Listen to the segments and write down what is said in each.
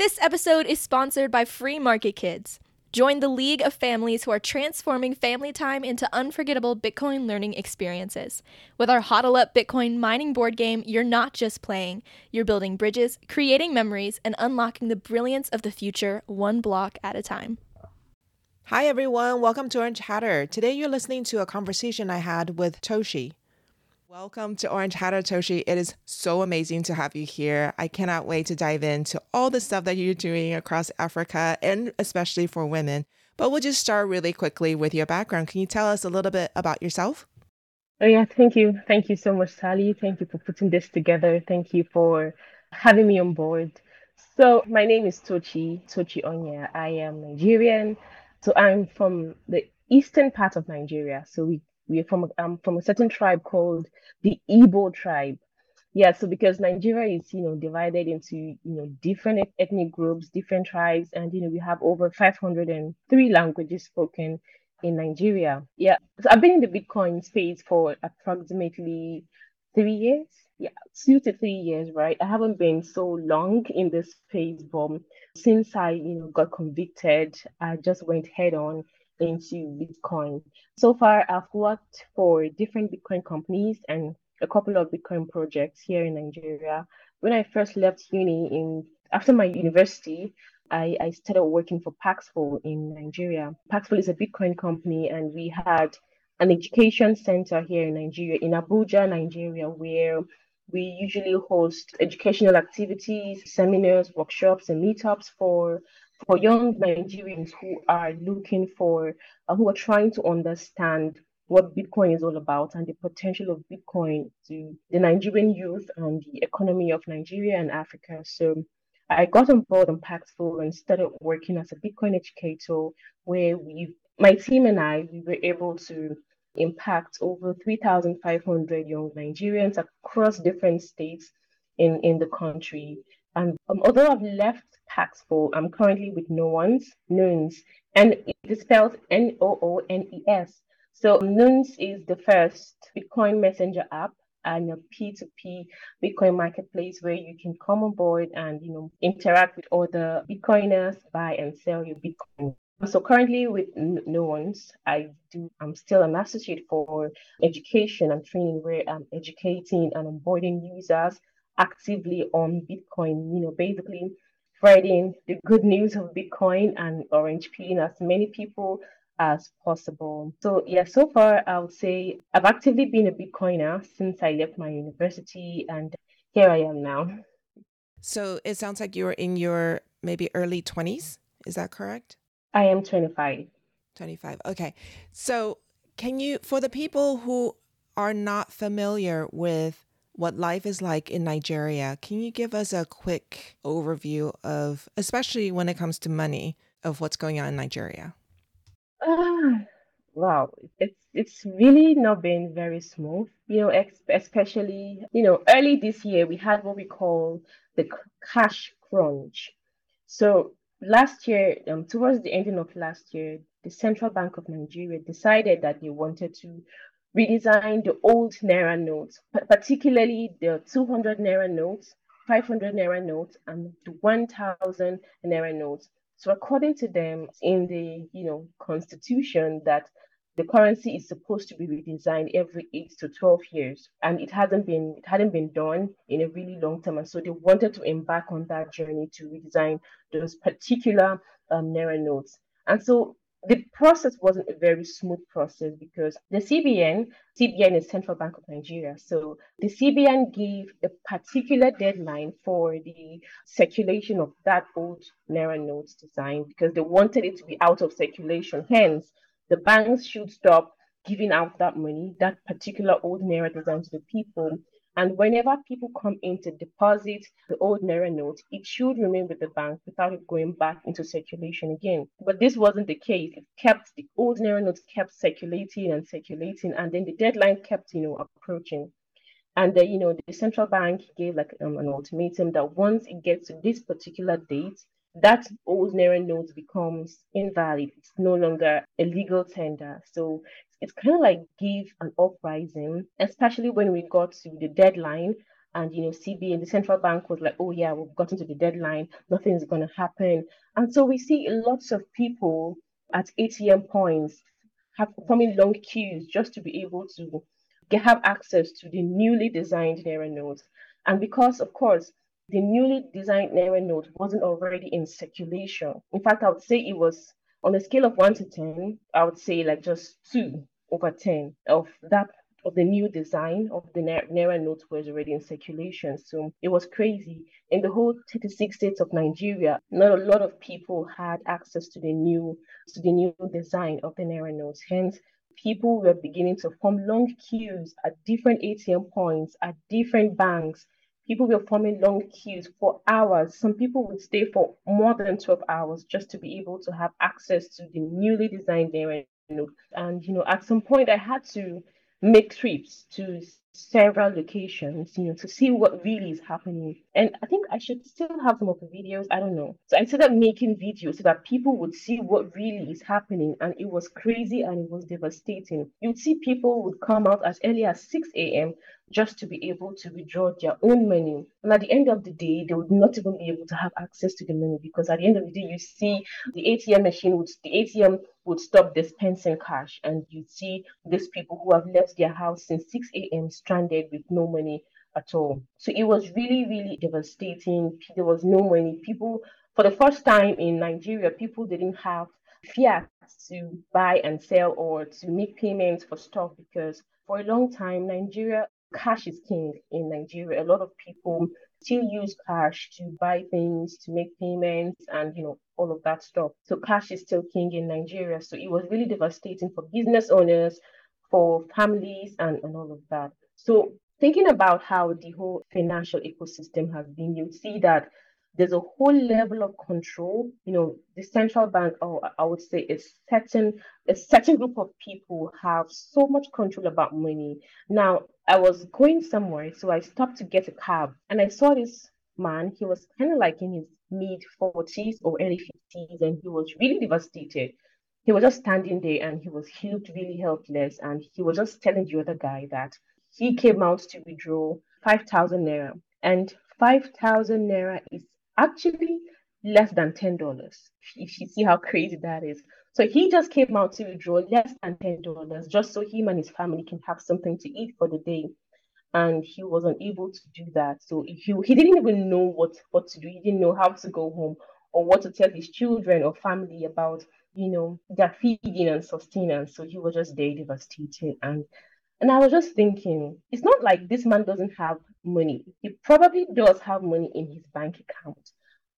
This episode is sponsored by Free Market Kids. Join the league of families who are transforming family time into unforgettable Bitcoin learning experiences. With our Hodl Up Bitcoin mining board game, you're not just playing, you're building bridges, creating memories, and unlocking the brilliance of the future one block at a time. Hi, everyone. Welcome to Orange Hatter. Today, you're listening to a conversation I had with Toshi. Welcome to Orange Hatter Toshi. It is so amazing to have you here. I cannot wait to dive into all the stuff that you're doing across Africa and especially for women. But we'll just start really quickly with your background. Can you tell us a little bit about yourself? Oh, yeah. Thank you. Thank you so much, Tali. Thank you for putting this together. Thank you for having me on board. So, my name is Tochi, Tochi Onya. I am Nigerian. So, I'm from the eastern part of Nigeria. So, we we're from um, from a certain tribe called the Igbo tribe. Yeah, so because Nigeria is, you know, divided into, you know, different ethnic groups, different tribes, and you know, we have over 503 languages spoken in Nigeria. Yeah, so I've been in the Bitcoin space for approximately three years. Yeah, two to three years, right? I haven't been so long in this space, but since I, you know, got convicted, I just went head on into Bitcoin. So far, I've worked for different Bitcoin companies and a couple of Bitcoin projects here in Nigeria. When I first left uni in after my university, I, I started working for Paxful in Nigeria. Paxful is a Bitcoin company, and we had an education center here in Nigeria, in Abuja, Nigeria, where we usually host educational activities, seminars, workshops, and meetups for for young Nigerians who are looking for, uh, who are trying to understand what Bitcoin is all about and the potential of Bitcoin to the Nigerian youth and the economy of Nigeria and Africa. So I got on board on Paxful and started working as a Bitcoin educator, where we, my team and I, we were able to impact over 3,500 young Nigerians across different states in, in the country. And um, although I've left Paxful, I'm currently with Noones, Noones, and it is spelled N O O N E S. So Noones is the first Bitcoin messenger app and a P2P Bitcoin marketplace where you can come on board and you know interact with other Bitcoiners, buy and sell your Bitcoin. So currently with Noones, I do I'm still an associate for education and training where I'm educating and onboarding users actively on Bitcoin, you know, basically spreading the good news of Bitcoin and Orange pilling as many people as possible. So yeah, so far I would say I've actively been a Bitcoiner since I left my university and here I am now. So it sounds like you're in your maybe early 20s. Is that correct? I am 25. 25. Okay. So can you, for the people who are not familiar with what life is like in Nigeria. Can you give us a quick overview of, especially when it comes to money, of what's going on in Nigeria? Uh, wow, it's it's really not been very smooth. You know, especially you know early this year we had what we call the cash crunch. So last year, um, towards the ending of last year, the Central Bank of Nigeria decided that they wanted to redesign the old Naira notes, particularly the 200 Naira notes, 500 Naira notes, and the 1000 Naira notes. So according to them, in the you know constitution, that the currency is supposed to be redesigned every eight to 12 years, and it hasn't been it hadn't been done in a really long time, and so they wanted to embark on that journey to redesign those particular um, Naira notes. And so the process wasn't a very smooth process because the CBN, CBN is Central Bank of Nigeria, so the CBN gave a particular deadline for the circulation of that old Naira notes design because they wanted it to be out of circulation. Hence, the banks should stop giving out that money, that particular old Naira design to the people and whenever people come in to deposit the old Naira note, it should remain with the bank without it going back into circulation again. But this wasn't the case. It kept the old Naira notes kept circulating and circulating, and then the deadline kept, you know, approaching. And the, you know, the central bank gave like um, an ultimatum that once it gets to this particular date, that old Naira note becomes invalid. It's no longer a legal tender. So it's kind of like give an uprising, especially when we got to the deadline And you know, CBN the central bank was like, oh yeah, we've gotten to the deadline, nothing's gonna happen. And so we see lots of people at ATM points have forming long queues just to be able to get, have access to the newly designed Naira notes. And because, of course, the newly designed Naira note wasn't already in circulation. In fact, I would say it was on a scale of one to 10, I would say like just two over 10 of that of the new design of the Naira note was already in circulation. So it was crazy. In the whole 36 states of Nigeria, not a lot of people had access to the new to the new design of the Naira notes. Hence, people were beginning to form long queues at different ATM points, at different banks. People were forming long queues for hours. Some people would stay for more than 12 hours just to be able to have access to the newly designed Naira note. And, you know, at some point I had to make trips to several locations, you know, to see what really is happening. And I think I should still have some of the videos. I don't know. So I started making videos so that people would see what really is happening. And it was crazy and it was devastating. You'd see people would come out as early as 6 a.m. just to be able to withdraw their own money. And at the end of the day, they would not even be able to have access to the money because at the end of the day, you see the ATM machine would the ATM would stop dispensing cash and you see these people who have left their house since 6 a.m. stranded with no money at all. So it was really, really devastating. There was no money. People, for the first time in Nigeria, people didn't have fiat to buy and sell or to make payments for stuff because for a long time, Nigeria, cash is king in Nigeria. A lot of people still use cash to buy things, to make payments, and you know, all of that stuff. So cash is still king in Nigeria. So it was really devastating for business owners, for families, and, and all of that. So thinking about how the whole financial ecosystem has been, you see that there's a whole level of control. You know, the central bank, oh, or I would say a certain a certain group of people have so much control about money. Now, I was going somewhere, so I stopped to get a cab, and I saw this man. He was kind of like in his mid 40s or early 50s, and he was really devastated. He was just standing there, and he was he looked really helpless, and he was just telling the other guy that he came out to withdraw 5,000 naira, and 5,000 naira is actually less than $10. If you see how crazy that is. So he just came out to withdraw less than $10 just so him and his family can have something to eat for the day. And he wasn't able to do that. So he, he didn't even know what, what to do. He didn't know how to go home or what to tell his children or family about, you know, their feeding and sustenance. So he was just very devastated. And and I was just thinking, it's not like this man doesn't have money. He probably does have money in his bank account.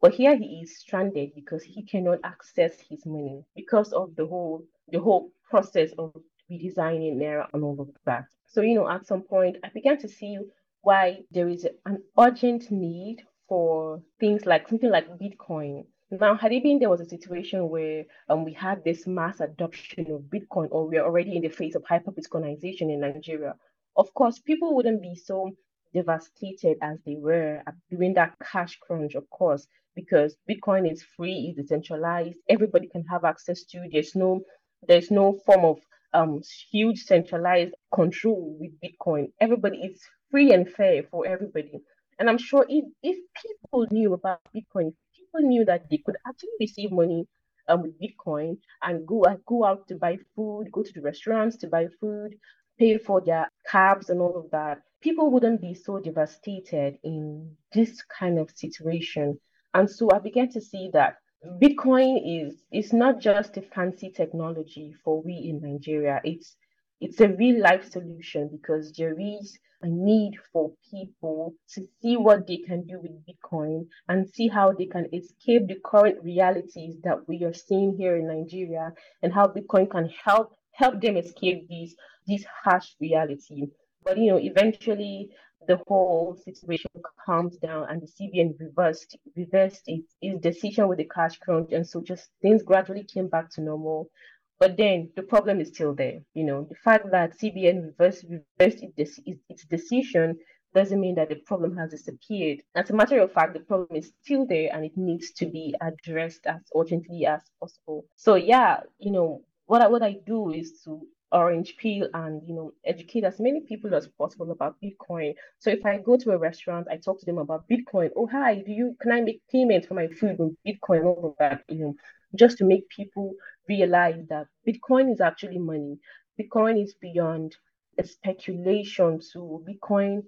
But here he is stranded because he cannot access his money because of the whole the whole process of redesigning Naira and all of that. So, you know, at some point I began to see why there is an urgent need for things like something like Bitcoin now, had it been there was a situation where um, we had this mass adoption of Bitcoin, or we're already in the phase of hyper Bitcoinization in Nigeria, of course, people wouldn't be so devastated as they were during that cash crunch, of course, because Bitcoin is free, it's decentralized, everybody can have access to. There's no, there's no form of um, huge centralized control with Bitcoin. Everybody is free and fair for everybody. And I'm sure if, if people knew about Bitcoin, people knew that they could actually receive money um, with Bitcoin and go uh, go out to buy food, go to the restaurants to buy food, pay for their cabs and all of that, people wouldn't be so devastated in this kind of situation. And so I began to see that Bitcoin is is not just a fancy technology for we in Nigeria. It's it's a real life solution because there is a need for people to see what they can do with Bitcoin and see how they can escape the current realities that we are seeing here in Nigeria and how Bitcoin can help help them escape these these harsh reality. But you know, eventually the whole situation calms down and the CBN reversed reversed its, its decision with the cash crunch and so just things gradually came back to normal. But then the problem is still there. You know, the fact that CBN reversed, reversed its, its decision doesn't mean that the problem has disappeared. As a matter of fact, the problem is still there and it needs to be addressed as urgently as possible. So yeah, you know, what I, what I do is to orange pill and you know educate as many people as possible about bitcoin so if i go to a restaurant i talk to them about bitcoin oh hi do you can i make payment for my food with bitcoin all of that you know just to make people realize that bitcoin is actually money. Bitcoin is beyond a speculation. To bitcoin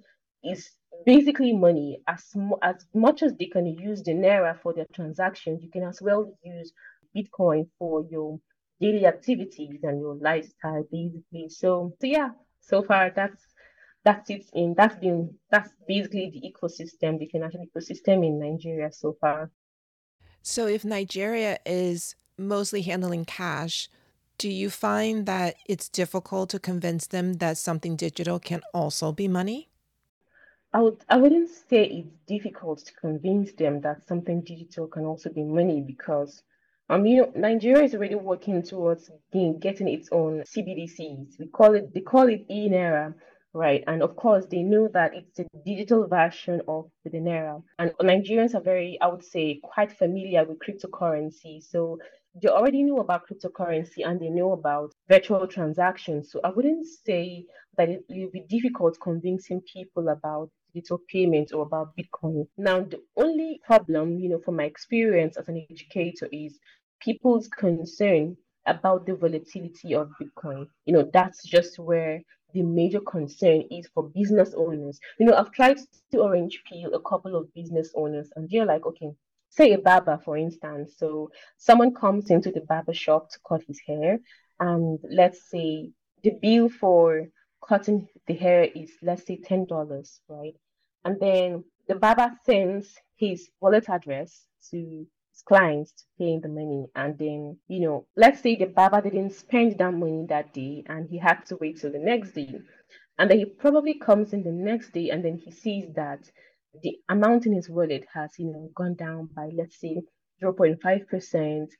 is basically money. As, as much as they can use the naira for their transactions you can as well use bitcoin for your daily activities and your lifestyle basically. So so yeah so far that's that's it in that's been that's basically the ecosystem the financial ecosystem in nigeria so far. So if nigeria is mostly handling cash do you find that it's difficult to convince them that something digital can also be money I would I wouldn't say it's difficult to convince them that something digital can also be money because um, you know, Nigeria is already working towards getting, its own CBDCs. We call it, they call it e-naira, right? And of course, they know that it's a digital version of the naira. And Nigerians are very, I would say, quite familiar with cryptocurrency. So they already know about cryptocurrency and they know about virtual transactions. So I wouldn't say that it will be difficult convincing people about digital payments or about Bitcoin. Now, the only problem, you know, from my experience as an educator is people's concern about the volatility of Bitcoin. You know, that's just where the major concern is for business owners. You know, I've tried to orange pill a couple of business owners, and they're like, okay, say a barber, for instance. So someone comes into the barber shop to cut his hair, and let's say the bill for cutting the hair is, let's say, $10, right? And then the barber sends his wallet address to his clients to pay the money and then you know let's say the barber didn't spend that money that day and he had to wait till the next day and then he probably comes in the next day and then he sees that the amount in his wallet has you know gone down by let's say 0.5 percent.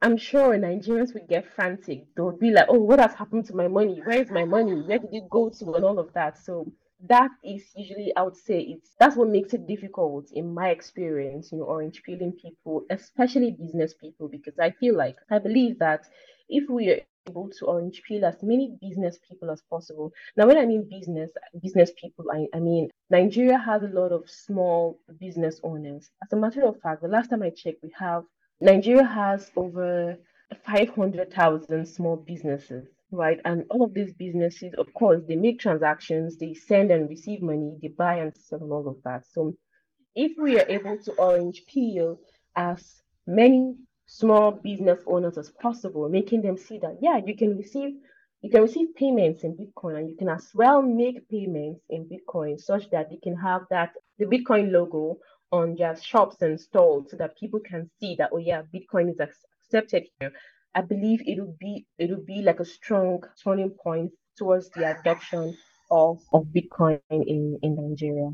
I'm sure nigerians would get frantic. They'll be like oh what has happened to my money? Where is my money? Where did it go to? and all of that. So that is usually I would say it's that's what makes it difficult in my experience, you know, orange pilling people, especially business people, because I feel like I believe that if we able to orange pill as many business people as possible. Now when I mean business business people, I, I mean Nigeria has a lot of small business owners. As a matter of fact, the last time I checked, we have Nigeria has over 500,000 small businesses right? And all of these businesses, of course, they make transactions, they send and receive money, they buy and sell and all of that. So if we are able to orange pill as many small business owners as possible, making them see that yeah, you can receive you can receive payments in Bitcoin and you can as well make payments in Bitcoin such that they can have that the Bitcoin logo on their shops and stalls so that people can see that oh yeah, Bitcoin is accepted here I believe it'll be it'll be like a strong turning point towards the adoption of, of Bitcoin in, in Nigeria.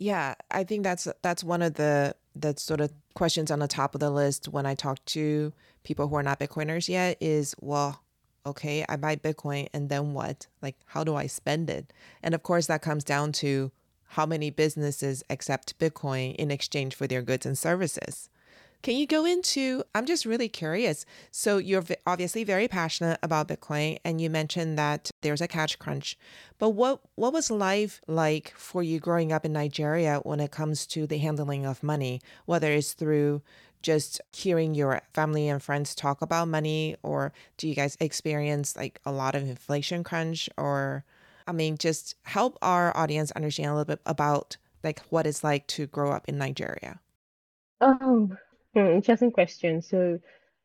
Yeah, I think that's that's one of the the sort of questions on the top of the list when I talk to people who are not Bitcoiners yet is well, okay, I buy Bitcoin and then what? Like how do I spend it? And of course that comes down to how many businesses accept Bitcoin in exchange for their goods and services. Can you go into? I'm just really curious. So, you're obviously very passionate about Bitcoin, and you mentioned that there's a cash crunch. But what, what was life like for you growing up in Nigeria when it comes to the handling of money, whether it's through just hearing your family and friends talk about money, or do you guys experience like a lot of inflation crunch? Or, I mean, just help our audience understand a little bit about like what it's like to grow up in Nigeria. Um, Hmm, interesting question. So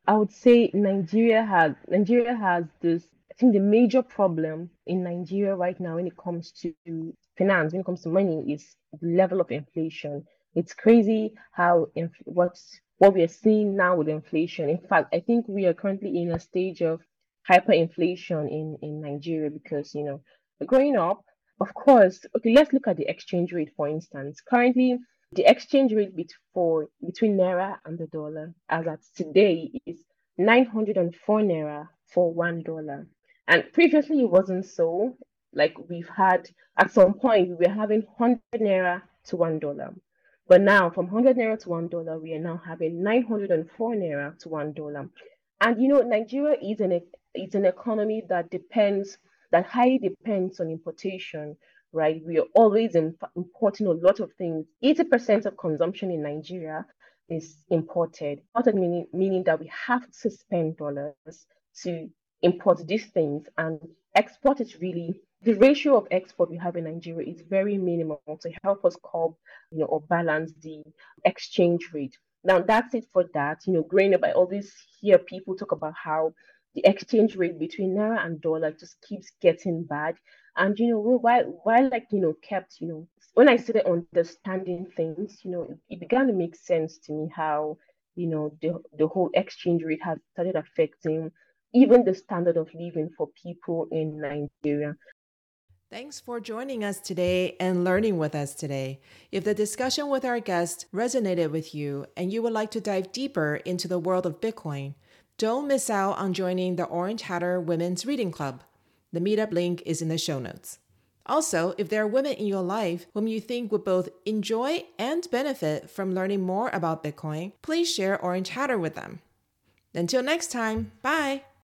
I would say Nigeria has Nigeria has this. I think the major problem in Nigeria right now when it comes to finance, when it comes to money, is the level of inflation. It's crazy how inf- what's what we are seeing now with inflation. In fact, I think we are currently in a stage of hyperinflation in in Nigeria because you know growing up, of course. Okay, let's look at the exchange rate for instance. Currently, the exchange rate for, between Naira and the dollar as at today is 904 Naira for one dollar. And previously it wasn't so. Like we've had, at some point, we were having 100 Naira to one dollar. But now, from 100 Naira to one dollar, we are now having 904 Naira to one dollar. And you know, Nigeria is an it's an economy that depends, that highly depends on importation, right? We are always importing a lot of things. 80% of consumption in Nigeria is imported. Imported meaning, meaning that we have to spend dollars to import these things and export is really the ratio of export we have in Nigeria is very minimal to help us curb, you know, or balance the exchange rate. Now that's it for that. You know, growing up, I always hear people talk about how the exchange rate between naira and dollar just keeps getting bad. And you know, while while like you know kept you know when I started understanding things, you know, it, began to make sense to me how you know the the whole exchange rate has started affecting even the standard of living for people in Nigeria. Thanks for joining us today and learning with us today. If the discussion with our guest resonated with you and you would like to dive deeper into the world of Bitcoin, don't miss out on joining the Orange Hatter Women's Reading Club. The meetup link is in the show notes. Also, if there are women in your life whom you think would both enjoy and benefit from learning more about Bitcoin, please share Orange Hatter with them. Until next time, bye!